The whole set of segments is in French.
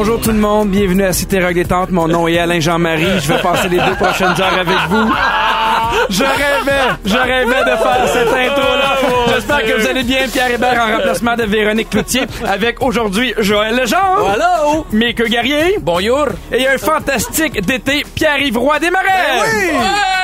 Bonjour tout le monde, bienvenue à Cité Rock Détente. Mon nom est Alain Jean-Marie. Je vais passer les deux prochaines heures avec vous. Je rêvais, je rêvais de faire cette intro-là. J'espère que vous allez bien. Pierre Hébert en remplacement de Véronique Cloutier avec aujourd'hui Joël Legendre. Hello! Mick Guerrier. Bonjour! Et un fantastique d'été, Pierre-Yves Roy Desmarais. Oui!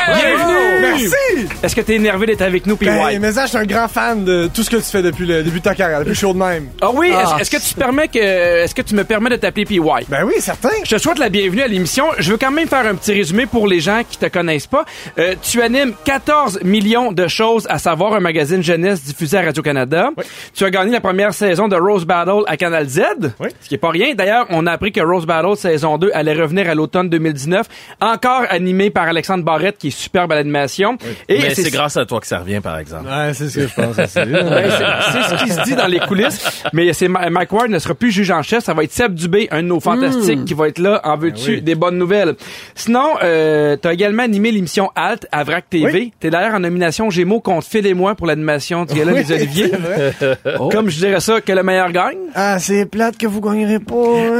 Bienvenue! Merci! Est-ce que t'es énervé d'être avec nous, puis Ben, mais ça, je suis un grand fan de tout ce que tu fais depuis le début de ta carrière, depuis chaud de même. Ah oui, est-ce Ah. est-ce que tu permets que est-ce que tu me permets de t'appeler PY? Ben oui, certain. Je te souhaite la bienvenue à l'émission. Je veux quand même faire un petit résumé pour les gens qui te connaissent pas. Euh, tu animes 14 millions de choses à savoir un magazine jeunesse diffusé à Radio-Canada. Tu as gagné la première saison de Rose Battle à Canal Z. Oui. Ce qui est pas rien. D'ailleurs, on a appris que Rose Battle saison 2 allait revenir à l'automne 2019. Encore animé par Alexandre Barrette qui est superbe à l'animation. Et Mais c'est grâce à toi que ça revient, par exemple. Ouais, c'est ce que je pense c'est ce qui se dit dans les coulisses. Mais c'est Mike Ward ne sera plus juge en chef. Ça va être Seb Dubé, un de nos fantastiques, qui va être là. En veux-tu oui. des bonnes nouvelles? Sinon, euh, t'as également animé l'émission Alt à VRAC TV. Oui. T'es d'ailleurs en nomination Gémeaux contre Phil et moi pour l'animation du Gala Oui, des Oliviers. vrai. Comme je dirais ça, que le meilleur gagne. Ah, c'est plate que vous gagnerez pas.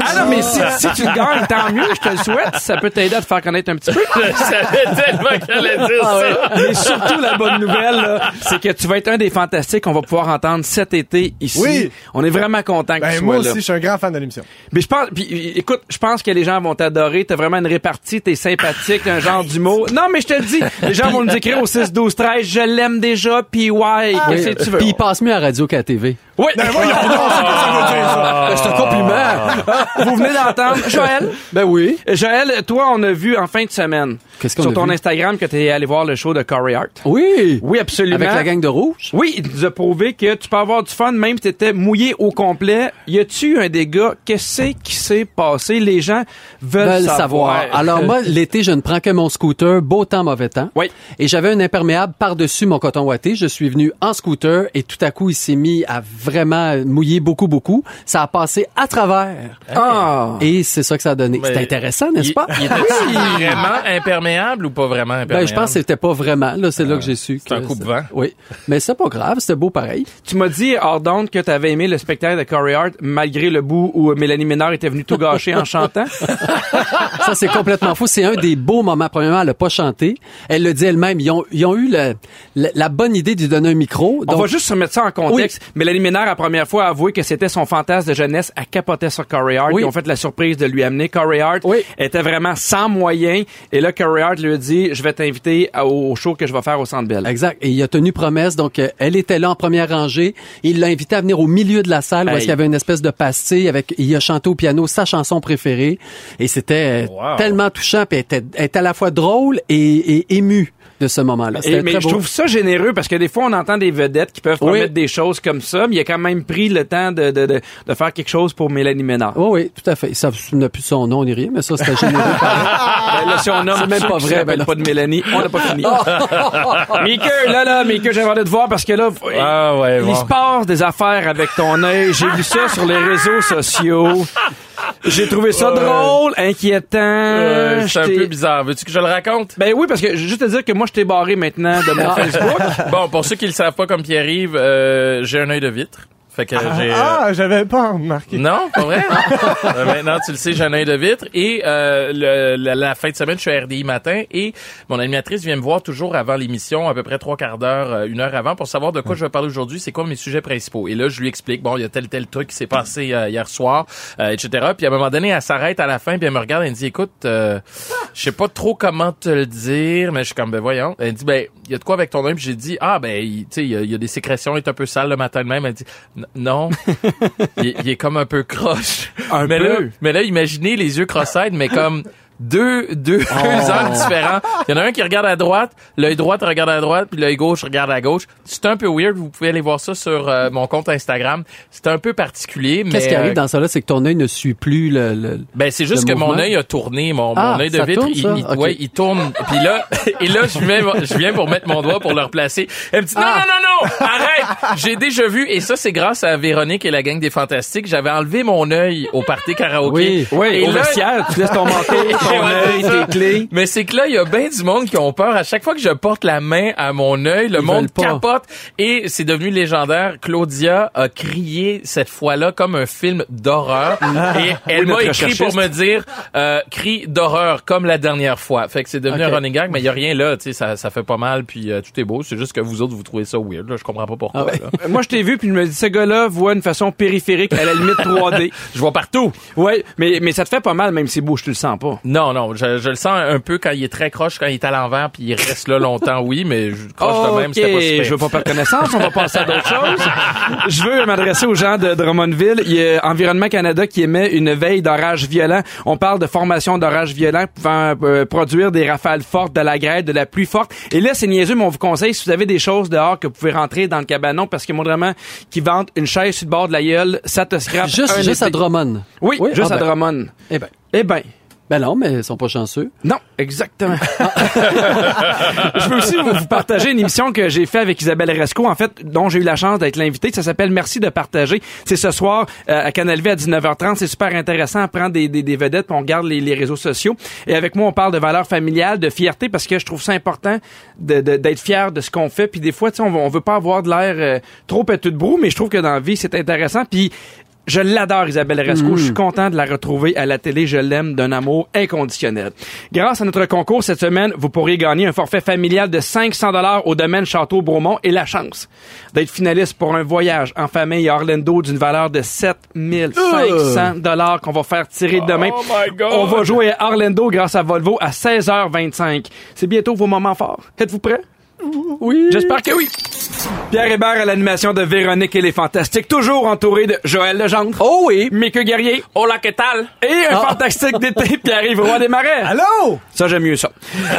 Ah non, mais si, si tu gagnes, tant mieux, je te le souhaite. Ça peut t'aider à te faire connaître un petit peu. Je savais tellement dire ça. Mais surtout, la bonne nouvelle, c'est que tu vas être un des fantastiques qu'on va pouvoir entendre cet été ici. Oui. On est vraiment content que Ben, tu moi sois aussi, là. je suis un grand fan de l'émission. Mais je pense, puis écoute, je pense que les gens vont t'adorer. T'as vraiment une répartie, t'es sympathique, t'as un genre d'humour. Non, mais je te le dis, les gens vont nous écrire au 6, 12, 13, je l'aime déjà, puis ouais, qu'est-ce que tu veux? Puis il passe mieux à radio qu'à TV. Oui, Ben voyons, non, c'est pas ça veut dire ça. c'est un compliment. vous venez d'entendre. Joël, Ben oui. Joël, toi, on a vu en fin de semaine Qu'est-ce qu'on sur a ton vu? Instagram que t'es allé voir le show de Corey Hart. Oui. Oui, absolument. Avec la gang de rouge? Oui, il nous a prouvé que tu peux avoir du fun même si t'étais mouillé au complet. Y a-tu un dégât? Qu'est-ce qui s'est passé? Les gens veulent, veulent savoir. savoir. Alors moi, l'été, je ne prends que mon scooter, beau temps, mauvais temps. Oui. Et j'avais un imperméable par-dessus mon coton ouaté. Je suis venu en scooter et tout à coup, il s'est mis à vraiment mouiller beaucoup, beaucoup. Ça a passé à travers. Ah! Et c'est ça que ça a donné. C'est intéressant, n'est-ce pas? il était vraiment imperméable ou pas vraiment imperméable? Ben, je pense que c'était pas vraiment. Là, c'est là que j'ai su. c'est un coupe-vent. Oui. Mais c'est pas grave, c'était beau pareil. Tu m'as dit hors d'onde que t'avais aimé le spectacle de Corey Hart malgré le bout où Mélanie Ménard était venue tout gâcher en chantant. Ça, c'est complètement faux. C'est un des beaux moments. Premièrement, elle a pas chanté. Elle le dit elle-même. Ils ont, ils ont eu le- la, la bonne idée de lui donner un micro. On va juste remettre ça en contexte. Mélanie Ménard, la première fois, a avoué que c'était son fantasme de jeunesse. Elle capotait sur Corey Hart. Oui. Ils ont fait la surprise de lui amener Corey Hart. Oui. Était vraiment sans moyens. Et là, Corey Hart lui a dit, je vais t'inviter à- au show que je vais faire au Centre Bell. Exact. Et il a tenu promesse. Donc, euh, elle était là en première rangée. Il l'a invité à venir au milieu de la salle Hey. est-ce qu'il y avait une espèce de pastille avec, il a chanté au piano sa chanson préférée. Et c'était euh, Wow. tellement touchant. Puis elle était, elle était à la fois drôle et, et émue de ce moment-là. Mais très je beau. trouve ça généreux parce que des fois, on entend des vedettes qui peuvent Oui. promettre des choses comme ça, mais il a quand même pris le temps de, de, de, de faire quelque chose pour Mélanie Ménard. Oui, oui, tout à fait. Ça n'a plus son nom ni rien, mais ça, c'était généreux. Ben là, si on nomme C'est même pas vrai, ben pas de Mélanie, on n'a pas fini. Mickey, là, là, Mickey, j'ai envie de te voir parce que là, Ah, ouais, il bon. se passe des affaires avec ton œil. J'ai vu ça sur les réseaux sociaux. J'ai trouvé ça drôle, inquiétant. Euh, c'est un peu bizarre. Veux-tu que je le raconte? Ben oui, parce que juste te dire que moi, je t'ai barré maintenant de mon Facebook. Bon, pour ceux qui le savent pas comme Pierre-Yves, euh, j'ai un œil de vitre. Fait que j'ai... euh, Ah, j'avais pas remarqué. Non, pas vrai. Euh, maintenant, tu le sais, j'ai un œil de vitre. Et euh, le- la, la fin de semaine, je suis à RDI matin et mon animatrice vient me voir toujours avant l'émission, à peu près trois quarts d'heure, euh, une heure avant, pour savoir de quoi je vais parler aujourd'hui, c'est quoi mes sujets principaux. Et là, je lui explique, bon, il y a tel tel truc qui s'est passé euh, hier soir, euh, etc. Puis à un moment donné, elle s'arrête à la fin, puis elle me regarde, elle me dit, écoute, euh, je sais pas trop comment te le dire, mais je suis comme, ben voyons. Elle dit, ben, il y a de quoi avec ton œil? Puis j'ai dit, ah, ben, tu sais, il y, a- il y a des sécrétions, il est un peu sale le matin de même. Elle dit, non, il, il est comme un peu croche. Un mais peu. Là, mais là, imaginez les yeux cross-eyed, mais comme deux deux angles différents. Il y en a un qui regarde à droite, l'œil droit regarde à droite, puis l'œil gauche regarde à gauche. C'est un peu weird. Vous pouvez aller voir ça sur euh, mon compte Instagram. C'est un peu particulier, mais Qu'est-ce qui arrive euh, dans ça là, c'est que ton œil ne suit plus le. le- ben c'est juste le que mon œil a tourné, mon, Ah, mon œil de vitre, tourne, il, il- ouais, il tourne. Puis là, et là je viens, je viens pour mettre mon doigt pour le replacer. Elle me dit non Ah. non non non, arrête. J'ai déjà vu et ça c'est grâce à Véronique et la gang des Fantastiques. J'avais enlevé mon œil au party karaoké. Oui. Oui, Et au là- vestiaire, tu laisses ton manteau, ton Ouais, œil, c'est ça. tes clés. Mais c'est que là, il y a bien du monde qui ont peur. À chaque fois que je porte la main à mon œil, le Ils monde capote. Et c'est devenu légendaire. Claudia a crié cette fois-là comme un film d'horreur. et elle Oui, m'a écrit pour me dire euh, cri d'horreur comme la dernière fois. Fait que c'est devenu un running gag, mais il y a rien là. Tu sais, ça, ça fait pas mal, puis euh, tout est beau. C'est juste que vous autres, vous trouvez ça weird. Là. Je comprends pas pourquoi. Ah ouais. là. Moi, je t'ai vu, puis je me dis, ce gars-là voit une façon périphérique, à la limite 3D. Je vois partout. Ouais, mais, mais ça te fait pas mal, même si c'est beau, je te le sens pas. Non, non, je, je le sens un peu quand il est très croche, quand il est à l'envers, puis il reste là longtemps, oui, mais je croche de même, c'était pas super. je veux pas perdre connaissance, on va passer à d'autres choses. Je veux m'adresser aux gens de Drummondville. Il y a Environnement Canada qui émet une veille d'orage violent. On parle de formation d'orage violent pouvant euh, produire des rafales fortes, de la grêle, de la pluie forte. Et là, c'est niaiseux, mais on vous conseille, si vous avez des choses dehors que vous pouvez rentrer dans le cabanon, parce que moi, vraiment, qui vendent une chaise sur le bord de la gueule, ça te scrape Juste, juste à Drummond. Oui, juste ah à ben. Drummond. Eh ben. Eh ben, Ben non, mais ils sont pas chanceux. non, exactement. je peux aussi vous, partager une émission que j'ai fait avec Isabelle Resco, en fait, dont j'ai eu la chance d'être l'invité. Ça s'appelle Merci de partager. C'est ce soir euh, à Canal V à 19h30. C'est super intéressant. On prend des, des, des vedettes, puis on regarde les, les réseaux sociaux. Et avec moi, on parle de valeurs familiales, de fierté, parce que je trouve ça important de- de- d'être fier de ce qu'on fait. Puis des fois, on, veut- on veut pas avoir de l'air euh, trop pétu de brou, mais je trouve que dans la vie, c'est intéressant. Puis je l'adore, Isabelle Resco. Je suis content de la retrouver à la télé. Je l'aime d'un amour inconditionnel. Grâce à notre concours cette semaine, vous pourriez gagner un forfait familial de 500 dollars au domaine Château-Bromont et la chance d'être finaliste pour un voyage en famille à Orlando d'une valeur de 7500 dollars qu'on va faire tirer demain. Oh my God! On va jouer à Orlando grâce à Volvo à 16h25. C'est bientôt vos moments forts. Êtes-vous prêts? Oui. J'espère que oui. Pierre Hébert à l'animation de Véronique et les Fantastiques, toujours entouré de Joël Legendre. Oh oui. Mickey Guerrier. Hola, que tal? Et un Ah. fantastique d'été, Pierre-Yves Roy des Marais. Allô? Ça, j'aime mieux ça.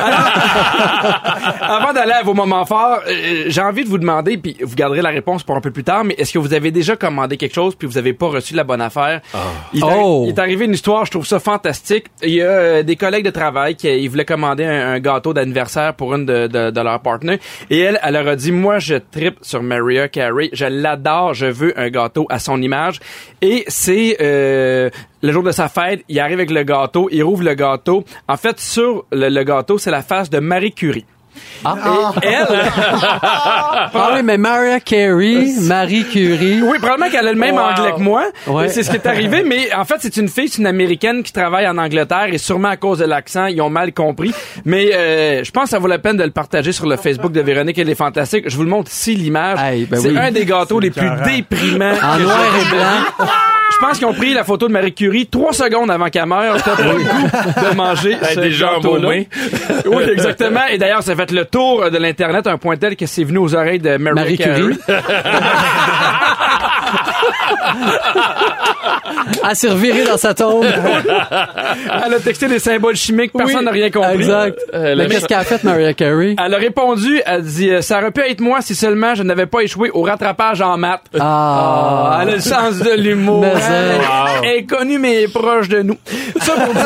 Alors, avant d'aller à vos moments forts, euh, j'ai envie de vous demander, puis vous garderez la réponse pour un peu plus tard, mais est-ce que vous avez déjà commandé quelque chose puis vous avez pas reçu la bonne affaire? Il, est arri- Oh. il est arrivé une histoire, je trouve ça fantastique. Il y a euh, des collègues de travail qui ils voulaient commander un, un gâteau d'anniversaire pour une de, de, de leurs partenaires. Et elle, elle leur a dit, moi, je tripe sur Mariah Carey. Je l'adore. Je veux un gâteau à son image. Et c'est... euh, le jour de sa fête, il arrive avec le gâteau, il rouvre le gâteau. En fait, sur le, le gâteau, c'est la face de Marie Curie. Ah. Et elle, Ah oui, mais Mariah Carey, Marie Curie. oui, probablement qu'elle a le même Wow. anglais que moi. Ouais. C'est ce qui est arrivé, mais en fait, c'est une fille, c'est une américaine qui travaille en Angleterre et sûrement à cause de l'accent, ils ont mal compris. Mais euh, je pense que ça vaut la peine de le partager sur le Facebook de Véronique et les Fantastiques. Je vous le montre ici, l'image. Hey, ben c'est oui. un des gâteaux les plus déprimants. En noir et blanc. Je pense qu'ils ont pris la photo de Marie Curie trois secondes avant qu'elle meure. T'as pas le goût de manger ce déjà embaumée. Oui, exactement. Et d'ailleurs, ça fait le tour de l'Internet à un point tel que c'est venu aux oreilles de Marie, Marie. Curie. à se revirer dans sa tombe. Elle a texté des symboles chimiques, personne Oui, n'a rien compris. Exact. Euh, mais qu'est-ce qu'elle a fait, Mariah Carey? Elle a répondu, elle dit euh, ça aurait pu être moi si seulement je n'avais pas échoué au rattrapage en maths. Ah. Elle a le sens de l'humour. Mais, Elle, euh, elle est connue mais proche de nous. Ça pour dire.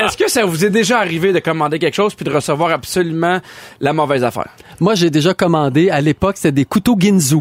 Est-ce que ça vous est déjà arrivé de commander quelque chose puis de recevoir absolument la mauvaise affaire? Moi, j'ai déjà commandé, à l'époque, c'était des couteaux Ginzu.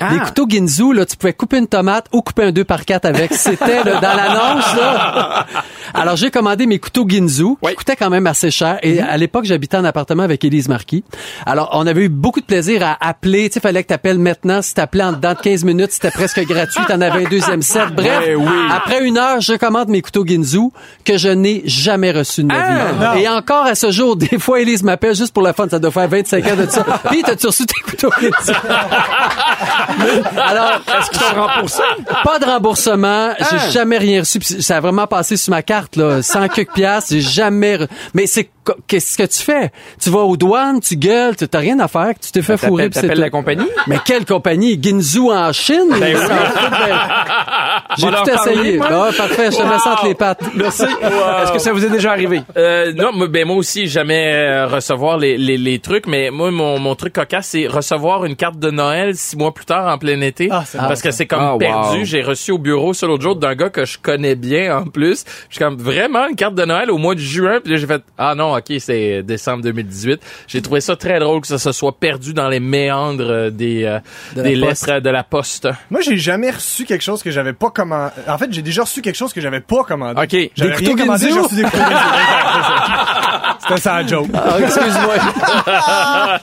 Ah. Des couteaux Ginzu, là, tu pouvais couper une tomate ou couper un 2 par 4 avec. C'était là, dans l'annonce, là. Alors, j'ai commandé mes couteaux Ginzu, Oui. Qui coûtaient quand même assez cher. Et à l'époque, j'habitais en appartement avec Élise Marquis. Alors, on avait eu beaucoup de plaisir à appeler. Tu sais, fallait que t'appelles maintenant. Si t'appelais en dedans de 15 minutes, c'était presque gratuit. T'en avais un deuxième set. Bref, Eh oui. après une heure, je commande mes couteaux Ginzu que je n'ai jamais reçus de ma Ah, vie. Et encore à ce jour, des fois, Élise m'appelle juste pour le fun. Ça doit faire 25 ans de ça. Puis, t'as-tu reçu tes couteaux Ginzu? Alors, Est-ce qu'ils sont remboursés pas de remboursement. J'ai Ah. jamais rien reçu. Ça a vraiment passé sur ma carte, là. 100 quelques piastres. J'ai jamais, re- mais c'est qu'est-ce que tu fais? Tu vas aux douanes, tu gueules, tu t'as rien à faire, tu t'es fait fourrer. c'est t'appelles la compagnie? Mais quelle compagnie? Ginzu en Chine? Ben, J'ai tout essayé. Ah, parfait, je te mets ça entre les pattes. Merci. Est-ce que ça vous est déjà arrivé? Euh, non, moi, ben moi aussi, jamais euh, recevoir les, les, les trucs, mais moi, mon, mon truc cocasse, c'est recevoir une carte de Noël six mois plus tard en plein été. Ah, c'est parce que c'est comme Ah, wow. perdu. J'ai reçu au bureau ça l'autre jour d'un gars que je connais bien en plus. Je suis comme vraiment une carte de Noël au mois de juin? Puis là, j'ai fait ah non, ok, c'est décembre 2018. J'ai trouvé ça très drôle que ça se soit perdu dans les méandres euh, des euh, De poste. lettres de la poste. Moi, j'ai jamais reçu quelque chose que j'avais pas commandé. En fait, j'ai déjà reçu quelque chose que j'avais pas commandé. OK. J'avais rien commandé, j'ai reçu des couteaux. C'était ça la joke. Ah, excuse-moi.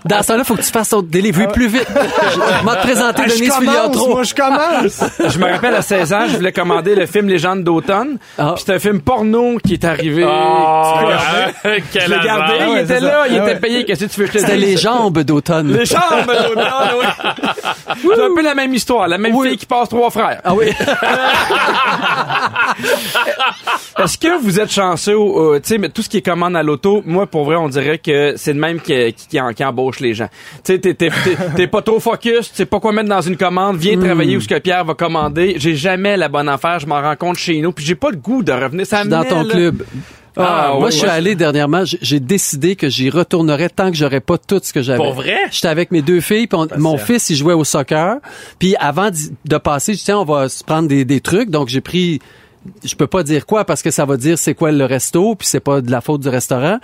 Dans ce temps-là, faut que tu fasses ton delivery plus vite. Je vais te présenter Ah, commence, Filiatro. moi, je commence. Je me rappelle à 16 ans, je voulais commander le film Légende d'automne. Ah. Puis c'est un film porno qui est arrivé. Oh, Tu Je l'ai gardé, hasard. il était là, il était payé. Qu'est-ce que tu veux que je te C'était dise? les jambes d'automne. Les chambres d'automne, oui. C'est un peu la même histoire, la même fille qui passe trois frères. Ah oui. Est-ce que vous êtes chanceux, euh, tu sais, mais tout ce qui est commande à l'auto, moi, pour vrai, on dirait que c'est le même qui, qui, qui, en- qui embauche les gens. Tu sais, t'es, t'es, t'es- t'es pas trop focus, tu sais pas quoi mettre dans une commande, viens travailler où ce que Pierre va commander. J'ai jamais la bonne affaire, je m'en rends compte chez nous, puis j'ai pas le goût de revenir. Ça Dans ton là. club. Ah, moi, oui, je suis moi, allé dernièrement, j'ai- décidé que j'y retournerais tant que j'aurais pas tout ce que j'avais. Pour vrai? J'étais avec mes deux filles, on- mon fils, il jouait au soccer. Puis avant de passer, je dis, tiens, on va se prendre des, des trucs. Donc, j'ai pris je peux pas dire quoi parce que ça va dire c'est quoi le resto puis c'est pas de la faute du restaurant.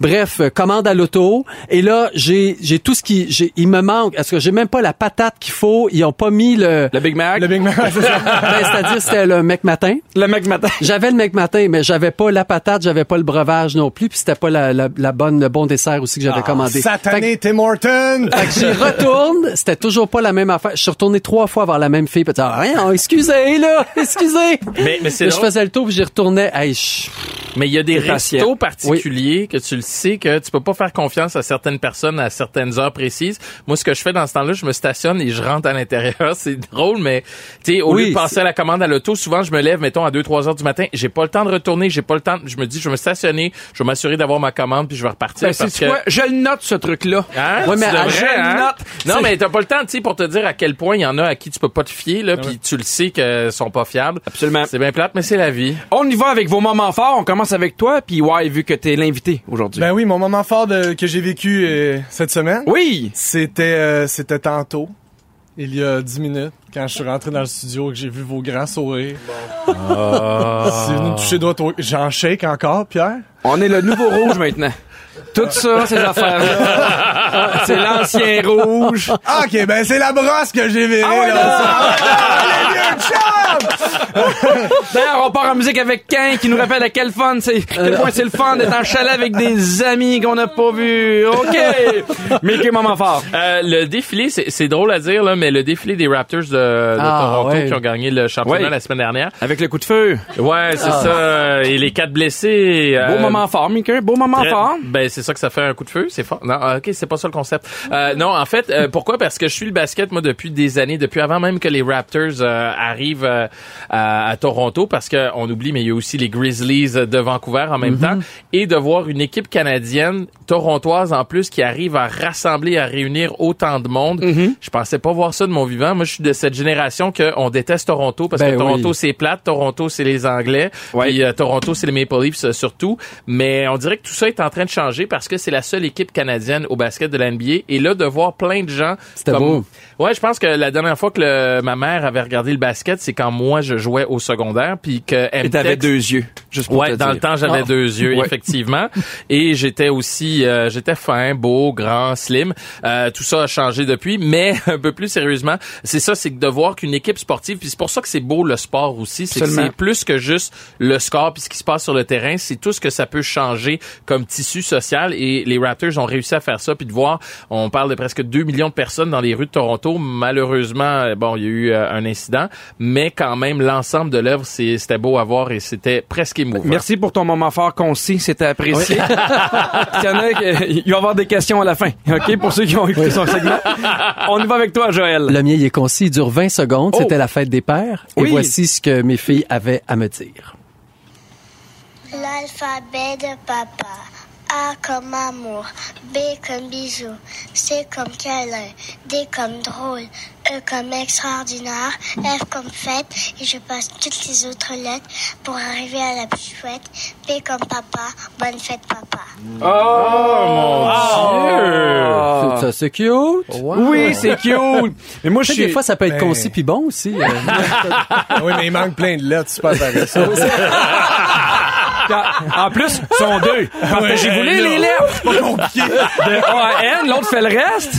Bref, euh, commande à l'auto et là j'ai j'ai tout ce qui j'ai il me manque est-ce que j'ai même pas la patate qu'il faut, ils ont pas mis le, Le Big Mac, Le le, Big Mac, c'est ça. Ben, c'est-à-dire c'était le mec matin. mec matin. J'avais le mec matin, mais j'avais pas la patate, j'avais pas le breuvage non plus, puis c'était pas la, la, la bonne, le bon dessert aussi que j'avais commandé. Fait que- Satané Tim Horton. fait que j'y retourne, c'était toujours pas la même affaire. Je suis retourné trois fois voir la même fille, puis ah, rien, excusez là, excusez. Mais, mais c'est je faisais le tour, puis j'y retournais. Hey, je- Mais il y a des patient. restos particuliers que tu le sais que tu peux pas faire confiance à certaines personnes à certaines heures précises. Moi, ce que je fais dans ce temps-là, je me stationne et je rentre à l'intérieur. C'est drôle, mais tu sais, au Oui, lieu de passer à la commande à l'auto, souvent je me lève, mettons à 2-3 heures du matin, j'ai pas le temps de retourner, j'ai pas le temps. Je me dis, je vais me stationner, je vais m'assurer d'avoir ma commande puis je vais repartir Ben, parce c'est que. quoi? Je le note, ce truc-là. Hein? Ouais, mais devrais, jeune hein? note, Non, mais t'as pas le temps, tu sais, pour te dire à quel point il y en a à qui tu peux pas te fier, là, puis tu le sais que sont pas fiables. Absolument. C'est bien plate, mais c'est la vie. On y va avec vos moments forts. On commence avec toi, puis ouais, vu que t'es l'invité aujourd'hui. Ben oui, mon moment fort de, que j'ai vécu euh, cette semaine, oui! c'était euh, c'était tantôt, il y a 10 minutes, quand je suis rentré dans le studio et que j'ai vu vos grands sourires. C'est venu me toucher au... J'en shake encore, Pierre. On est le nouveau rouge maintenant. Tout ça, ces affaires-là. c'est l'ancien rouge. Ah, ok, ben c'est la brosse que j'ai virée, ouais, là. Ah, les vieux chums! D'ailleurs, on part en musique avec Ken qui nous rappelle à quel fun c'est, quel point c'est le fun d'être en chalet avec des amis qu'on n'a pas vus. OK! Mickey, moment fort. Euh, le défilé, c'est c'est drôle à dire, là, mais le défilé des Raptors de, de Ah, Toronto ouais. qui ont gagné le championnat Ouais. la semaine dernière. Avec le coup de feu. Ouais, c'est ça. Et les quatre blessés. Beau euh, moment fort, Mickey. Beau moment très- fort. Ben c'est ça que ça fait un coup de feu, c'est fort. Non, ah, ok, c'est pas ça le concept. Euh, non, en fait, euh, pourquoi? Parce que je suis le basket moi depuis des années, depuis avant même que les Raptors euh, arrivent euh, à, à Toronto, parce que on oublie, mais il y a aussi les Grizzlies de Vancouver en même temps, et de voir une équipe canadienne, torontoise en plus, qui arrive à rassembler, à réunir autant de monde. Je pensais pas voir ça de mon vivant. Moi, je suis de cette génération que on déteste Toronto parce Ben que Toronto oui. c'est plate, Toronto c'est les Anglais, Ouais. puis euh, Toronto c'est les Maple Leafs euh, surtout. Mais on dirait que tout ça est en train de changer parce que c'est la seule équipe canadienne au basket de la NBA. Et là, de voir plein de gens. C'était comme- beau. Ouais, je pense que la dernière fois que le- ma mère avait regardé le basket, c'est quand moi je jouais au secondaire, puis que elle Et t'avais deux yeux. Juste pour Ouais, te dans dire. le temps, j'avais Ah. deux yeux, Ouais. effectivement. Et j'étais aussi, euh, j'étais fin, beau, grand, slim. Euh, tout ça a changé depuis, mais un peu plus sérieusement, c'est ça, c'est de voir qu'une équipe sportive, puis c'est pour ça que c'est beau le sport aussi, c'est que Absolument. c'est plus que juste le score puis ce qui se passe sur le terrain, c'est tout ce que ça peut changer comme tissu social. Et les Raptors ont réussi à faire ça, puis de voir, on parle de presque 2 millions de personnes dans les rues de Toronto. Malheureusement, euh, bon, il y a eu euh, un incident, mais quand même, l'ensemble de l'œuvre, c'était beau à voir et c'était presque émouvant. Merci pour ton moment fort concis, c'était apprécié. Il y en a qui- il va y avoir des questions à la fin, OK, pour ceux qui ont écouté son segment. On y va avec toi, Joël. Le mien, il est concis, il dure 20 secondes. Oh. C'était la fête des pères. Et voici ce que mes filles avaient à me dire. L'alphabet de papa. A comme amour, B comme bisou, C comme câlin, D comme drôle, E comme extraordinaire, F comme fête, et je passe toutes les autres lettres pour arriver à la plus chouette. P comme papa, bonne fête papa. C'est ça, c'est cute. Oui, c'est cute. Mais moi, je suis... des fois, ça peut être Ben- concis puis bon aussi. euh. oui, mais il manque plein de lettres, c'est pas intéressant. En plus, ils sont deux. Partagez-vous les, là. les lettres. De A à N, l'autre fait le reste.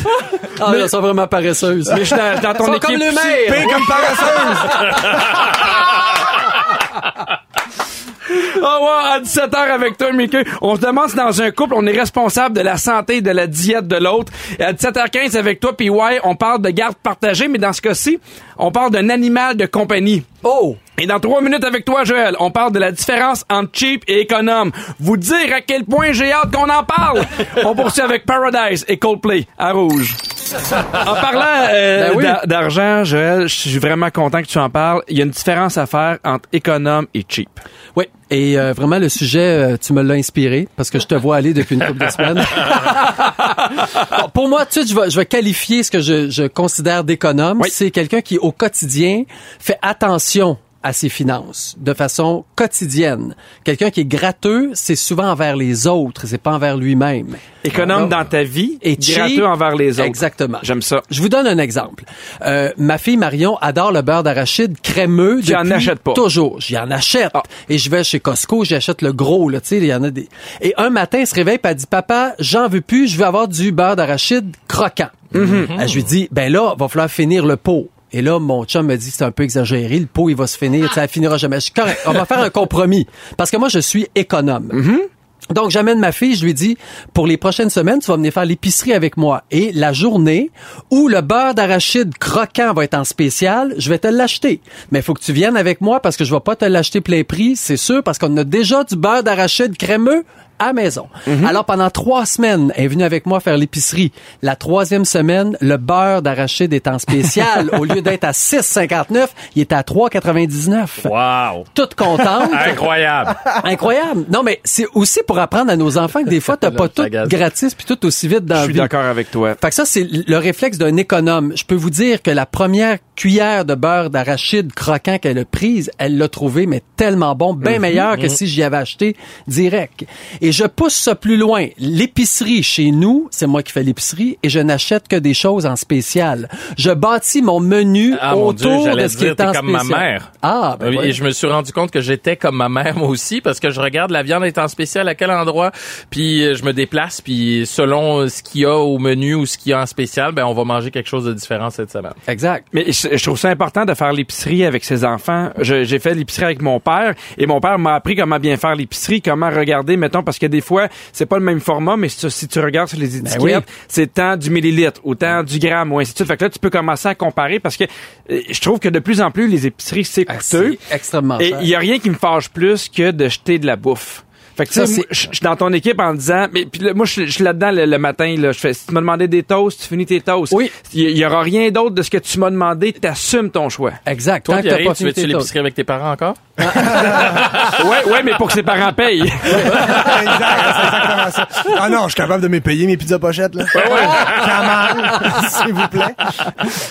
Ah, elles sont vraiment paresseuses. Mais je suis dans, dans ton Ils sont équipe. comme le maire. comme paresseuse. Ah ouais, à 17h avec toi, Mickey. On se demande si dans un couple, on est responsable de la santé et de la diète de l'autre. Et à 17h15 avec toi, puis ouais, on parle de garde partagée, mais dans ce cas-ci, on parle d'un animal de compagnie. Oh! Et dans trois minutes avec toi, Joël, on parle de la différence entre cheap et économe. Vous dire à quel point j'ai hâte qu'on en parle. on poursuit avec Paradise et Coldplay à rouge. En parlant euh, Ben oui. d'argent, Joël, je suis vraiment content que tu en parles. Il y a une différence à faire entre économe et cheap. Oui, et euh, vraiment le sujet, euh, tu me l'as inspiré parce que je te vois aller depuis une couple de semaines. Bon, pour moi, tu sais, je vais, je vais qualifier ce que je, je considère d'économe. Oui. C'est quelqu'un qui, au quotidien, fait attention à ses finances de façon quotidienne. Quelqu'un qui est gratteux, c'est souvent envers les autres, c'est pas envers lui-même. Économe dans ta vie Et gratteux envers les autres. Exactement. J'aime ça. Je vous donne un exemple. Euh, ma fille Marion adore le beurre d'arachide crémeux Tu en depuis achètes pas. Toujours. J'y en achète. Ah. Et je vais chez Costco, j'achète le gros, là, tu sais, il y en a des. Et un matin, elle se réveille et elle dit, papa, j'en veux plus, je veux avoir du beurre d'arachide croquant. Euh, Je lui dis, ben là, va falloir finir le pot. Et là, mon chum me dit, c'est un peu exagéré, le pot, il va se finir, elle finira jamais. Je suis correct, on va faire un compromis. Parce que moi, je suis économe. Mm-hmm. Donc, j'amène ma fille, je lui dis, pour les prochaines semaines, tu vas venir faire l'épicerie avec moi. Et la journée où le beurre d'arachide croquant va être en spécial, je vais te l'acheter. Mais il faut que tu viennes avec moi parce que je vais pas te l'acheter plein prix, c'est sûr, parce qu'on a déjà du beurre d'arachide crémeux à. Alors, pendant trois semaines, elle est venue avec moi faire l'épicerie. La troisième semaine, le beurre d'arachide est en spécial. Au lieu d'être à 6,59, il est à 3,99. Wow! Toute contente. Incroyable! Incroyable. Non, mais c'est aussi pour apprendre à nos enfants que des fois, t'as pas je tout gratis puis tout aussi vite dans Je la suis d'accord avec toi. Fait que ça, c'est le réflexe d'un économe. Je peux vous dire que la première cuillère de beurre d'arachide croquant qu'elle a prise, elle l'a trouvé, mais tellement bon, bien meilleur que si j'y avais acheté direct. Et je pousse ça plus loin. L'épicerie chez nous, c'est moi qui fais l'épicerie et je n'achète que des choses en spécial. Je bâtis mon menu Ah, mon Dieu, autour de ce qui dire, est en comme ma spécial. mère. Ah, ben Oui, ouais. Et je me suis rendu compte que j'étais comme ma mère moi aussi parce que je regarde la viande est en spécial à quel endroit, puis euh, je me déplace, puis selon euh, ce qu'il y a au menu ou ce qu'il y a en spécial, ben on va manger quelque chose de différent cette semaine. Exact. Mais je, je trouve ça important de faire l'épicerie avec ses enfants. J'ai fait l'épicerie avec mon père et mon père m'a appris comment bien faire l'épicerie, comment regarder, mettons, parce que des fois, c'est pas le même format, mais si tu, regardes sur les étiquettes, oui. c'est tant du millilitre ou tant du gramme ou ainsi de suite. Fait que là, tu peux commencer à comparer parce que euh, je trouve que de plus en plus, les épiceries, c'est Ah, coûteux. extrêmement Et il y a rien qui me fâche plus que de jeter de la bouffe. Fait que tu Ça, sais, je suis dans ton équipe en disant, mais puis moi, je suis là-dedans le, le matin, là, je fais, si tu m'as demandé des toasts, tu finis tes toasts. Oui. Il y, il y aura rien d'autre de ce que tu m'as demandé, t'assumes ton choix. Exact. Toi, Tant que pas tu veux-tu l'épicerie avec tes parents encore? ouais, ouais, mais pour que ses parents payent. exact, c'est exactement ça. Ah non, je suis capable de me payer mes pizzas pochettes, là. Quand même, s'il vous plaît.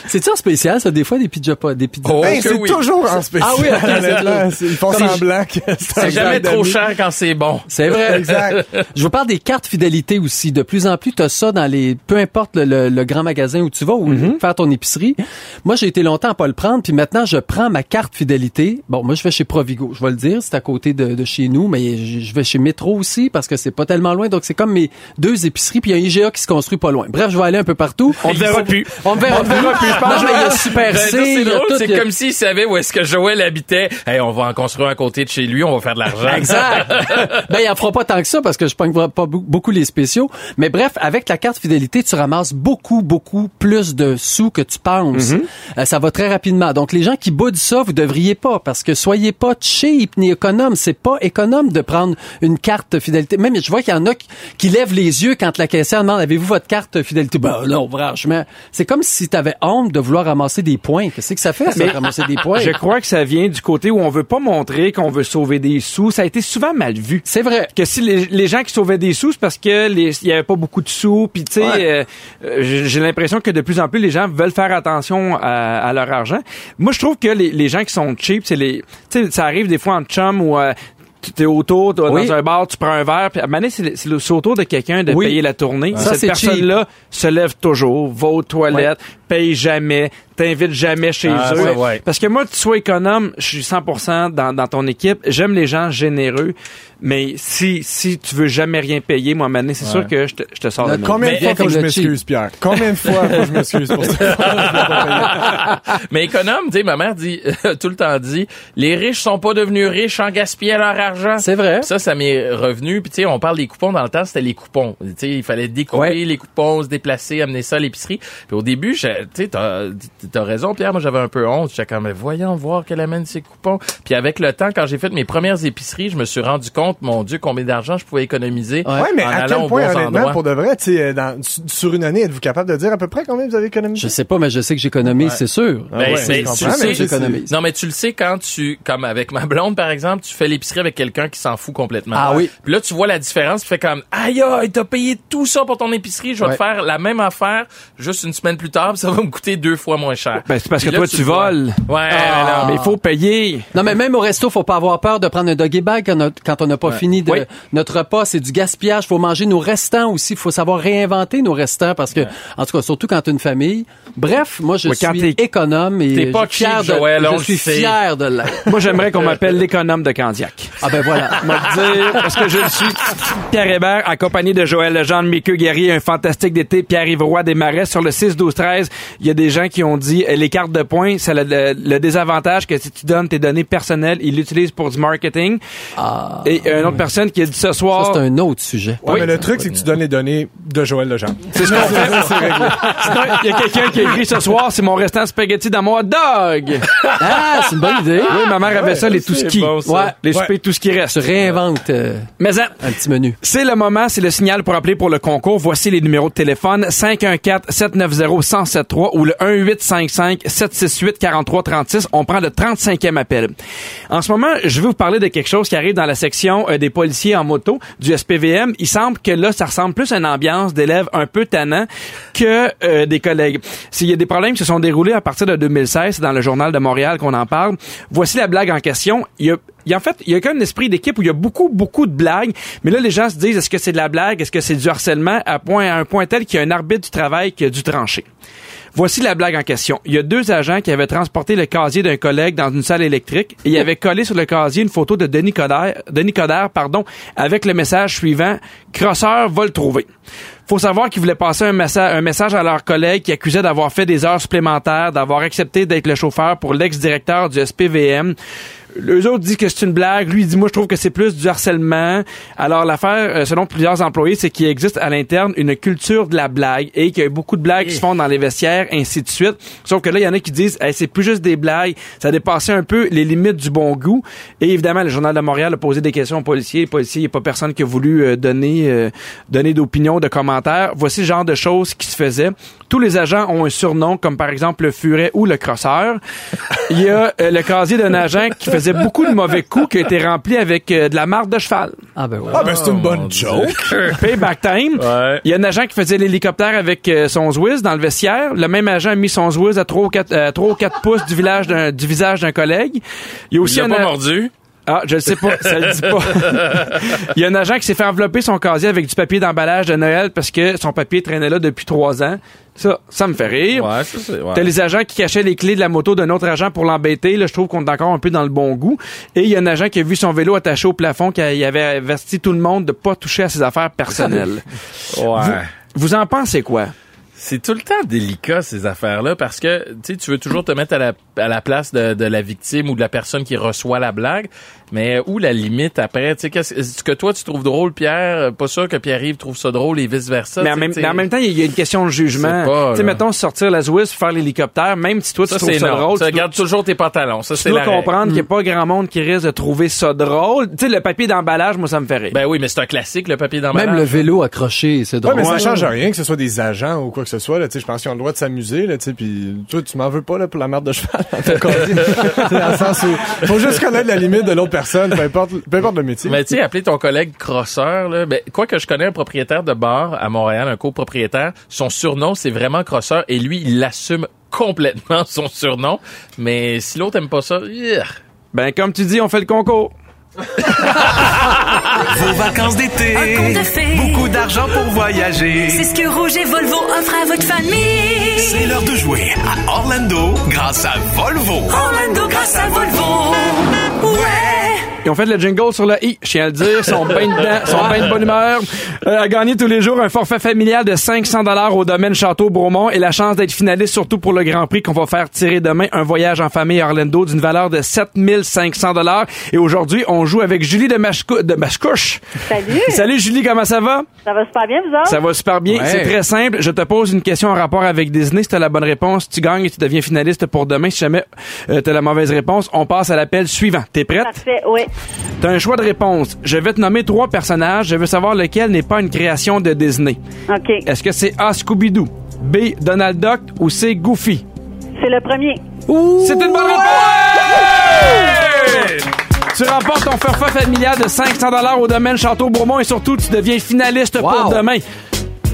C'est-tu en spécial, ça, des fois, des pizzas pas, des pizzas? Oh, Ben, c'est oui. toujours en spécial. Ah oui, ok, c'est honnêtement. là. Ils font semblant que c'est un C'est jamais trop cher quand c'est bon. C'est vrai. Exact. Je vous parle des cartes fidélité aussi. De plus en plus, tu as ça dans les... Peu importe le, le- le grand magasin où tu vas ou Mm-hmm. faire ton épicerie. Moi, j'ai été longtemps à pas le prendre, puis maintenant, je prends ma carte fidélité. Bon, moi, je vais chez Provigo. Je vais le dire, c'est à côté de, de chez nous, mais je vais chez Métro aussi parce que c'est pas tellement loin. Donc, c'est comme mes deux épiceries, puis il y a un IGA qui se construit pas loin. Bref, je vais aller un peu partout. On te verra plus. On me verra, plus. Je pense qu'il y a Super C. C'est a comme s'il savait où est-ce que Joël habitait. Hey, on va en construire un côté de chez lui, on va faire de l'argent. Exact. ben, il en fera pas tant que ça parce que je pogne pas be- beaucoup les spéciaux. Mais bref, avec la carte fidélité, tu ramasses beaucoup, beaucoup plus de sous que tu penses. Euh, ça va très rapidement. Donc, les gens qui boudent ça, vous devriez pas parce que soyez pas cheap ni économe. C'est pas économe de prendre une carte fidélité. Même, je vois qu'il y en a qui, qui lèvent les yeux quand la caissière demande, avez-vous votre carte fidélité? Ben, non, franchement. C'est comme si tu avais honte de vouloir ramasser des points. Qu'est-ce que ça fait, ça, ramasser des points? Je crois que ça vient du côté où on veut pas montrer qu'on veut sauver des sous. Ça a été souvent mal vu. C'est vrai. que si les, les gens qui sauvaient des sous, c'est parce que il y avait pas beaucoup de sous, puis tu sais, Ouais. euh, euh, j'ai l'impression que de plus en plus les gens veulent faire attention à, à leur argent. Moi, je trouve que les, les gens qui sont cheap, c'est les, tu sais, ça arrive des fois en chum ou euh, tu es autour, t'es Oui. dans un bar, tu prends un verre, puis à un moment donné, c'est autour de quelqu'un de Oui. payer la tournée. Ça, Cette personne-là se lève toujours, va aux toilettes, paye jamais, t'invite jamais chez Ah, eux. ça, ouais. Parce que moi, tu sois économe, je suis 100% dans, dans ton équipe. J'aime les gens généreux, mais si si tu veux jamais rien payer, moi, Mané, c'est sûr que je te, je te sors de. Combien Mais de fois que je m'excuse, Pierre? Combien de fois faut que je m'excuse pour ça? Mais économe, tu sais, ma mère dit tout le temps dit, les riches sont pas devenus riches en gaspillant leur argent. C'est vrai. Ça, ça m'est revenu. Puis tu sais, on parle des coupons dans le temps, c'était les coupons. Tu sais, il fallait découper Ouais. les coupons, se déplacer, amener ça à l'épicerie. Puis au début, je- tu sais, t'as as raison, Pierre. Moi, j'avais un peu honte. J'étais comme, mais voyons voir qu'elle amène ses coupons. Puis avec le temps, quand j'ai fait mes premières épiceries, je me suis rendu compte, mon Dieu, combien d'argent je pouvais économiser. Ouais. Mais en à allant quel point, honnêtement, endroits. pour de vrai, tu sais, dans- su- sur une année, êtes-vous capable de dire à peu près combien vous avez économisé? Je sais pas, mais je sais que j'économise, c'est sûr. Ben, ouais, je tu le comprends, sais, j'économise. Non, mais tu le sais quand tu, comme avec ma blonde, par exemple, tu fais l'épicerie avec quelqu'un qui s'en fout complètement. Ah oui. Puis là, tu vois la différence, tu fais comme, aïe, aïe, t'as payé tout ça pour ton épicerie, je vais Ouais. te faire la même affaire juste une semaine plus tard, ça va me coûter deux fois moins cher. Ben, c'est parce Puis que là, toi, tu voles. Ouais, Ah. non, Mais il faut payer. Non, mais même au resto, faut pas avoir peur de prendre un doggy bag quand on n'a pas fini de Oui. notre repas. C'est du gaspillage. Faut manger nos restants aussi. Faut savoir réinventer nos restants parce que, en tout cas, surtout quand une famille. Bref, moi, je Oui, suis t'es- économe et t'es pas je suis fier cheap, de, Joël, je suis sait. fier de. Moi, j'aimerais qu'on m'appelle l'économe de Candiac. Ah ben voilà. Dire, parce que je le suis. Pierre Hébert, accompagné de Joël Legendre, Mickey Guerrier, un fantastique d'été, Pierre-Yves Roy des Marais. Sur le 6-12-13, il y a des gens qui ont dit, euh, les cartes de points, c'est le, le- le désavantage que si tu donnes tes données personnelles, ils l'utilisent pour du marketing. Ah, Et une autre personne qui a dit ce ça, soir... c'est un autre sujet. Ouais, mais le truc, c'est que tu donnes les données de Joël Legendre. C'est ce qu'on fait. Il y a quelqu'un qui a écrit ce soir, c'est mon restant spaghetti dans mon hot dog. Ah, c'est une bonne idée. Oui, ma mère avait ça, les tout ski. bon, ça. ouais, les Ouais. soupers tout ce qui reste. Tu réinventes euh, Mais hein, un petit menu. C'est le moment, c'est le signal pour appeler pour le concours. Voici les numéros de téléphone 514-790-1073 ou le 1855-768-4336. On prend le 35e appel. En ce moment, je vais vous parler de quelque chose qui arrive dans la section euh, des policiers en moto du SPVM. Il semble que là, ça ressemble plus à une ambiance d'élèves un peu tannants que euh, des collègues. S'il y a des problèmes qui se sont déroulés à partir de 2016, c'est dans le journal de Montréal qu'on en parle. Voici la blague en question. Il y a y a, en fait, il y a comme un esprit d'équipe où il y a beaucoup, beaucoup de blagues. Mais là, les gens se disent, est-ce que c'est de la blague? Est-ce que c'est du harcèlement? À, point, à un point tel qu'il y a un arbitre du travail qui a dû trancher. Voici la blague en question. Il y a deux agents qui avaient transporté le casier d'un collègue dans une salle électrique et ils avaient collé sur le casier une photo de Denis Coderre, Denis Coderre, pardon, avec le message suivant Crosseur va le trouver. Faut savoir qu'ils voulaient passer un, messa- un message à leur collègue qui accusait d'avoir fait des heures supplémentaires, d'avoir accepté d'être le chauffeur pour l'ex-directeur du SPVM. Les autres disent que c'est une blague. Lui, il dit, moi, je trouve que c'est plus du harcèlement. Alors, l'affaire, euh, selon plusieurs employés, c'est qu'il existe à l'interne une culture de la blague et qu'il y a beaucoup de blagues qui se font dans les vestiaires, ainsi de suite. Sauf que là, il y en a qui disent, Hey, c'est plus juste des blagues. Ça a dépassé un peu les limites du bon goût. Et évidemment, le Journal de Montréal a posé des questions aux policiers. Les policiers, il n'y a pas personne qui a voulu euh, donner, euh, donner d'opinion, de commentaires. Voici le genre de choses qui se faisaient. Tous les agents ont un surnom, comme par exemple le furet ou le crosseur. Il y a euh, le casier d'un agent qui faisait beaucoup de mauvais coups, qui a été rempli avec euh, de la marde de cheval. Ah ben ouais. Ah, ben, c'est une bonne Dieu. joke. Payback time. Ouais. Il y a un agent qui faisait l'hélicoptère avec euh, son Zwiz dans le vestiaire. Le même agent a mis son Zwiz à 3 ou 4, euh, 3 ou 4 pouces du, village d'un- du visage d'un collègue. Il y a aussi Il a un pas a- mordu? Ah, je le sais pas, ça le dit pas. Il y a un agent qui s'est fait envelopper son casier avec du papier d'emballage de Noël parce que son papier traînait là depuis trois ans. Ça, ça me fait rire. Ouais, ça ouais. T'as les agents qui cachaient les clés de la moto d'un autre agent pour l'embêter. Là, je trouve qu'on est encore un peu dans le bon goût. Et il y a un agent qui a vu son vélo attaché au plafond, qui avait averti tout le monde de pas toucher à ses affaires personnelles. Ouais. Vous en pensez quoi? C'est tout le temps délicat ces affaires-là parce que tu sais tu veux toujours te mettre à la, à la place de, de la victime ou de la personne qui reçoit la blague, mais où la limite après? Tu sais qu'est-ce ce que toi tu trouves drôle, Pierre, pas sûr que Pierre-Yves trouve ça drôle et vice versa. Mais en, même, mais en même temps, il y a une question de jugement. Tu sais, mettons, sortir la Zouise, faire l'hélicoptère, même si toi, tu trouves c'est ça non. drôle, Ça tu dois, garde toujours tes pantalons. Ça tu c'est dois la règle. comprendre qu'il n'y a pas grand monde qui risque de trouver ça drôle. Tu sais, le papier d'emballage, moi, ça me fait rire. Ben oui, mais c'est un classique le papier d'emballage. Même le vélo accroché, c'est Ouais, drôle. mais ça change rien que ce soit des agents ou quoi que ce soit. Là, tu sais, je pense qu'ils ont le droit de s'amuser. Là, tu sais, puis toi, tu m'en veux pas là, pour la merde de cheval. C'est dans le sens où faut juste connaître la limite de l'autre personne, peu importe, peu importe le métier. Mais tu sais, appeler ton collègue crosseur, là, ben, quoi que je connais un propriétaire de bar à Montréal, un copropriétaire, son surnom, c'est vraiment crosseur, et lui, il assume complètement son surnom. Mais si l'autre aime pas ça, yeah. Ben, comme tu dis, on fait le concours. Vos vacances d'été. Beaucoup d'argent pour voyager. C'est ce que Rouge et Volvo offrent à votre famille. C'est l'heure de jouer à Orlando grâce à Volvo. Orlando grâce à Volvo. Ils ont fait le jingle sur le i, je tiens à le dire, sont bien dedans, sont bien de bonne humeur. Euh, à gagner tous les jours un forfait familial de 500 dollars au domaine Château Bromont et la chance d'être finaliste surtout pour le Grand Prix qu'on va faire tirer demain un voyage en famille à Orlando d'une valeur de 7500 dollars. Et aujourd'hui, on joue avec Julie de, Mashcou- de Mascouche. Salut. Salut Julie, comment ça va? Ça va super bien, vous autres? Ça va super bien. Ouais. C'est très simple. Je te pose une question en rapport avec Disney. Si tu as la bonne réponse, tu gagnes et tu deviens finaliste pour demain. Si jamais tu as la mauvaise réponse, on passe à l'appel suivant. T'es prête? Parfait, oui. T'as un choix de réponse. Je vais te nommer trois personnages. Je veux savoir lequel n'est pas une création de Disney. OK. Est-ce que c'est A. Scooby-Doo, B. Donald Duck? Ou C. Goofy? C'est le premier. C'est une bonne réponse! Tu remportes ton forfait familial de 500 au domaine Château Bourmont et surtout, tu deviens finaliste pour demain.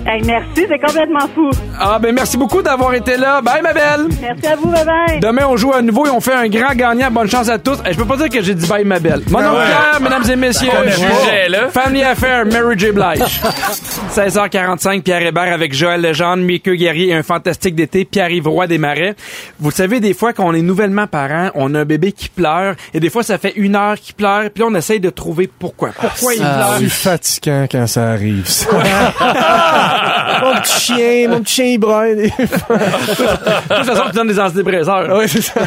Hey, merci, c'est complètement fou. Ah, ben merci beaucoup d'avoir été là. Bye, ma belle! Merci à vous, bye bye. Demain, on joue à nouveau et on fait un grand gagnant. Bonne chance à tous. Et je peux pas dire que j'ai dit bye, ma belle. Mon nom Pierre, mesdames et messieurs. On jugeait, là. Family Affair, Mary J. Blige. 16h45, Pierre Hébert avec Joël Legendre, Mickey Guerrier et un fantastique d'été, Pierre-Yves Roy des Marais. Vous savez, des fois, quand on est nouvellement parent, on a un bébé qui pleure et des fois, ça fait une heure qu'il pleure puis là, on essaye de trouver pourquoi. Pourquoi il pleure? C'est fatigant quand ça arrive, ça. mon petit chien, mon petit chien, il braille. De toute façon, tu donnes des antidépresseurs. Oui, c'est ça.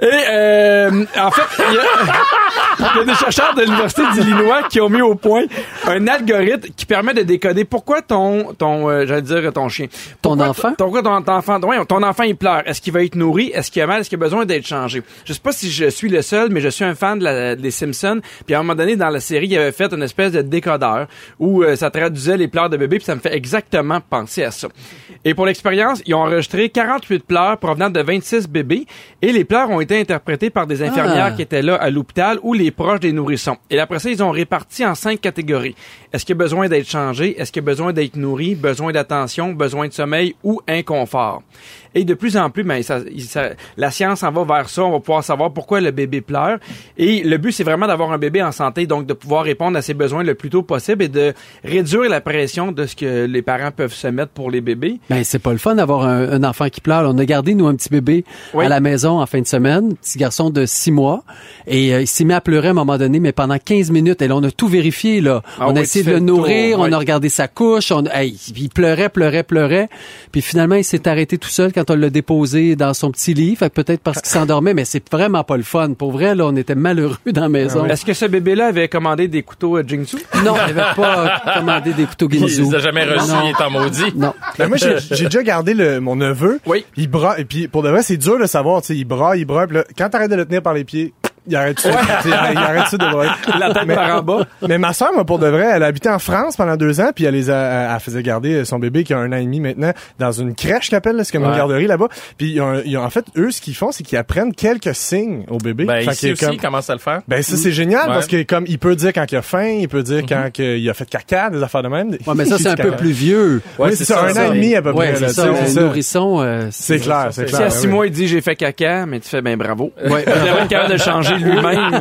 Et euh, en fait, il y, a, il y a des chercheurs de l'Université d'Illinois qui ont mis au point un algorithme qui permet de décoder pourquoi ton, ton euh, j'allais dire ton chien. Ton enfant? Ton, pourquoi ton, ton enfant, ton enfant il pleure. Est-ce qu'il va être nourri? Est-ce qu'il a mal? Est-ce qu'il a besoin d'être changé? Je sais pas si je suis le seul, mais je suis un fan de la, des Simpsons. Puis à un moment donné, dans la série, il avait fait une espèce de décodeur où euh, ça traduisait les pleurs de bébé, puis ça me fait exactement penser à ça. Et pour l'expérience, ils ont enregistré 48 pleurs provenant de 26 bébés et les pleurs ont été interprétés par des infirmières Ah. qui étaient là à l'hôpital ou les proches des nourrissons. Et après ça, ils ont réparti en cinq catégories. Est-ce qu'il y a besoin d'être changé? Est-ce qu'il y a besoin d'être nourri? Besoin d'attention? Besoin de sommeil ou inconfort? Et de plus en plus, ben, ça, ça- la science en va vers ça. On va pouvoir savoir pourquoi le bébé pleure. Et le but, c'est vraiment d'avoir un bébé en santé, donc de pouvoir répondre à ses besoins le plus tôt possible et de réduire la pression de ce que les parents peuvent se mettre pour les bébés. Ben, c'est pas le fun d'avoir un, un enfant qui pleure. On a gardé, nous, un petit bébé Oui. à la maison en fin de semaine, petit garçon de six mois. Et euh, il s'est mis à pleurer à un moment donné, mais pendant 15 minutes. Et là, on a tout vérifié, là. Ah on a oui, essayé de le nourrir, tour, on a regardé sa couche. On, hey, il pleurait, pleurait, pleurait. Puis finalement, il s'est arrêté tout seul quand on l'a déposé dans son petit lit. Fait peut-être parce qu'il s'endormait, mais c'est vraiment pas le fun. Pour vrai, là, on était malheureux dans la maison. Est-ce que ce bébé-là avait commandé des couteaux euh, Jingsu? Non, il n'avait pas commandé des couteaux Il Ginzu. les a jamais reçus, Non. il est en maudit. Non. Ben, moi, j'ai déjà gardé le, mon neveu. Oui. Il braille. Et puis, pour de vrai, c'est dur de savoir, tu sais, il braille, il braille. Puis là, quand t'arrêtes de le tenir par les pieds, il arrête tout. il arrête tout de brailler. La tête Mais- par en bas. Mais ma soeur, moi, pour de vrai, elle a habité en France pendant deux ans, puis elle les a, elle faisait garder son bébé qui a un an et demi maintenant dans une crèche qu'elle appelle, là, c'est comme une Ouais. garderie là-bas. Puis ils ont- ils ont- en fait, eux, ce qu'ils font, c'est qu'ils apprennent quelques signes au bébé. Ben, ici aussi, comme- il commence à le faire? ben ça c'est génial Ouais. parce que comme il peut dire quand il a faim, il peut dire quand que il a fait caca, des affaires de même. Ouais, mais ça, c'est un peu plus vieux. Oui, c'est ça, un an et demi à peu Ouais, près. c'est ça. Un c'est ça. nourrisson, euh, C'est clair, c'est Si clair. à six mois, il dit j'ai fait caca, mais tu fais ben bravo. Ouais. Capable de changer lui-même.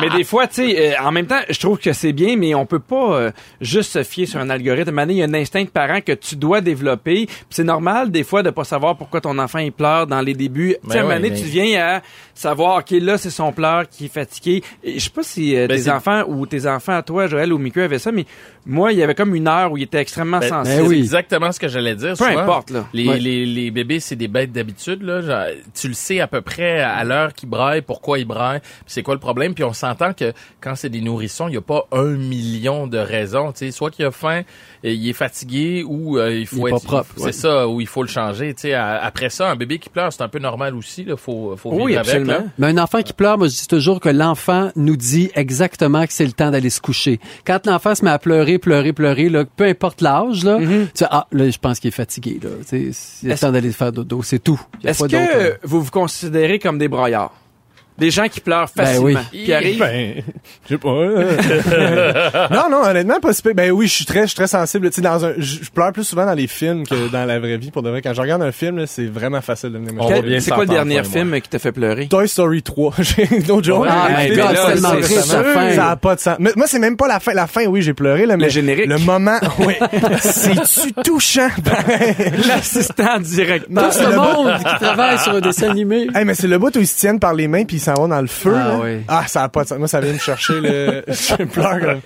mais des fois, tu sais, euh, en même temps, je trouve que c'est bien, mais on peut pas euh, juste se fier sur un algorithme. Donné, il y a un instinct de parent que tu dois développer. C'est normal des fois de pas savoir pourquoi ton enfant il pleure dans les débuts. tu sais, ouais, donné, mais- tu viens à savoir, ok, là c'est son pleur qui est fatigué. Je sais pas si euh, Ben, enfants ou tes enfants à toi, Joël ou Mickey avaient ça, mais moi, il y avait comme une heure où il était extrêmement Ben, sensible. ben C'est oui. exactement ce que j'allais dire. Peu souvent. importe, là. Les, Ouais. les, les bébés, c'est des bêtes d'habitude. Là. Genre, tu le sais à peu près à l'heure qu'ils braillent, pourquoi ils braillent, puis c'est quoi le problème. Puis on s'entend que quand c'est des nourrissons, il n'y a pas un million de raisons. Tu sais, soit qu'il a faim, il est fatigué, ou euh, il faut Il est être... pas propre, C'est ouais. ça, ou il faut le changer. Tu sais, à- après ça, un bébé qui pleure, c'est un peu normal aussi. Là, faut, faut Oui, vivre avec. absolument. là. Mais un enfant qui pleure, moi je dis toujours que l'enfant nous dit exactement que c'est le temps d'aller se coucher. Quand l'enfant se met à pleurer, pleurer, pleurer, là, peu importe l'âge, là, tu sais, ah, là, je pense qu'il est fatigué. Là. Tu sais, Il est temps d'aller faire dodo, c'est tout. Est-ce que vous vous considérez comme des broyards? Des gens qui pleurent Ben facilement. oui. Qui arrivent. Ben, je sais pas. euh. non, non, honnêtement, pas si. Ben oui, je suis très, je suis très sensible. Tu sais, dans un, je pleure plus souvent dans les films que dans la vraie vie. Pour de vrai, quand je regarde un film, c'est vraiment facile de venir C'est quoi le dernier film qui t'a fait pleurer? Toy Story 3. J'ai no joke. Ah, c'est le tellement triste. Ça a pas de sens. Mais moi, c'est même pas la fin. La fin, oui, j'ai pleuré, là, mais. générique. Le moment, oui. C'est-tu touchant? L'assistant direct. Tout ce monde qui travaille sur un dessin animé. Hey, mais c'est le bout où ils se tiennent par les mains puis ils s'en dans le feu. Ah, là? oui. ah ça a pas de sens. Moi, ça vient me chercher le. je pleure comme.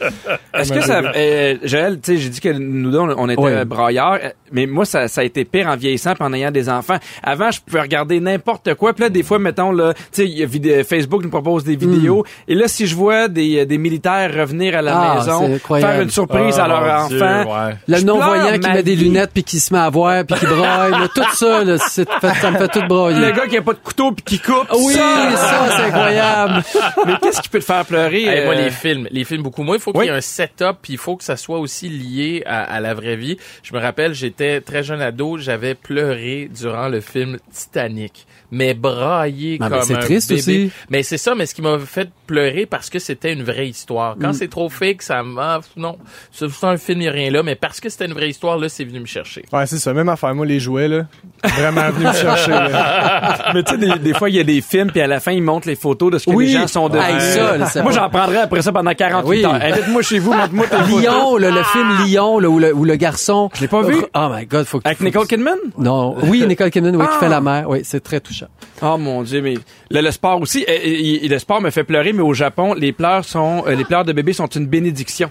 Est-ce que ça, euh, Joël, tu sais, j'ai dit que nous deux, on était Ouais. euh, braillards, euh, mais moi, ça, ça a été pire en vieillissant puis en ayant des enfants. Avant, je pouvais regarder n'importe quoi, puis là, des fois, mettons, là, tu sais, vidé- Facebook nous propose des vidéos, et là, si je vois des, euh, des militaires revenir à la Hmm. Ah, maison, faire une surprise Ah, à leur mon Dieu, enfant, ouais. Le non-voyant qui ma met des lunettes puis qui se met à voir puis qui braille, là, tout ça, là, ça me fait tout broyer. le gars qui a pas de couteau puis qui coupe, Oui, ça, c'est incroyable. mais qu'est-ce qui peut te faire pleurer? Hey, moi, euh, les films, les films beaucoup moins. Il faut Oui. qu'il y ait un setup, puis il faut que ça soit aussi lié à, à la vraie vie. Je me rappelle, j'étais très jeune ado, j'avais pleuré durant le film Titanic, mais braillé Ah, mais comme c'est un triste bébé. aussi. Mais c'est ça, mais ce qui m'a fait pleurer parce que c'était une vraie histoire. Mm. Quand c'est trop fake, ça m'a non, c'est un film, il y a rien là, mais parce que c'était une vraie histoire là, c'est venu me chercher. Ouais, c'est ça. Même affaire. Moi, les jouets, là. Vraiment venu me chercher, là. Mais tu sais, des, des fois, il y a des films, puis à la fin, ils montrent les photos de ce que Oui. les gens sont devenus. Hey, ça, là, c'est Moi, j'en prendrais après ça pendant 48 Oui. heures. Invite-moi chez vous, montre-moi tes photos. Lyon, là, le film Lyon, là, où, le, où le garçon. Je l'ai pas vu. Oh my God, faut que Avec faut Nicole Kidman? Non, oui, Nicole Kidman, oui, qui Ah. fait la mère. Oui, c'est très touchant. Oh mon dieu, mais le, le sport aussi, euh, euh, le sport me fait pleurer, mais au Japon, les pleurs sont, euh, les pleurs de bébé sont une bénédiction.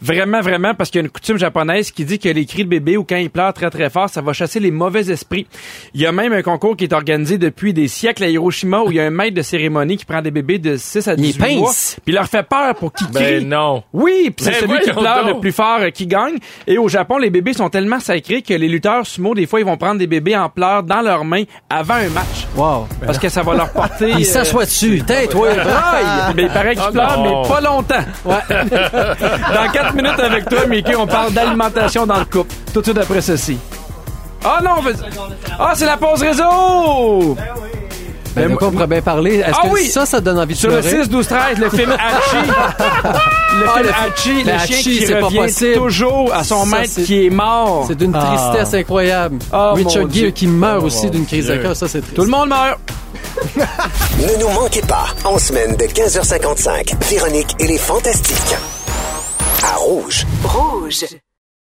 Vraiment, vraiment, parce qu'il y a une coutume japonaise qui dit que les cris de bébé ou quand il pleure très très fort, ça va chasser les mauvais esprits. Il y a même un concours qui est organisé depuis des siècles à Hiroshima où il y a un maître de cérémonie qui prend des bébés de 6 à Il 18 mois, pince. puis il leur fait peur pour qu'ils Ben crient. non. Oui, puis c'est Ben celui qui pleure donc. le plus fort euh, qui gagne. Et au Japon, les bébés sont tellement sacrés que les lutteurs sumo, des fois, ils vont prendre des bébés en pleurs dans leurs mains avant un match. Wow. Parce que ça va leur porter... Il euh, s'assoit dessus. Tais-toi, braille. mais il paraît qu'il Oh pleure, non. mais pas longtemps. Dans quatre minutes avec toi, Mickey, on parle d'alimentation dans le couple. Tout de suite après ceci. Ah non, on veut... Ah, c'est la pause réseau! Ben, de quoi on pourrait bien parler? Est-ce Ah que oui! ça, ça donne envie de Sur le pleurer? 6, 12, 13, le film Hachi. le Ah, film Hachi, le le chien Hachi, qui c'est pas revient possible. toujours à son Ça, maître c'est- qui est mort. C'est d'une tristesse incroyable. Oh, Richard mon Gere Dieu. qui meurt Oh, aussi d'une crise de cœur, ça c'est triste. Tout le monde meurt. Ne nous manquez pas, en semaine de 15h55, Véronique et les Fantastiques. À Rouge. Rouge.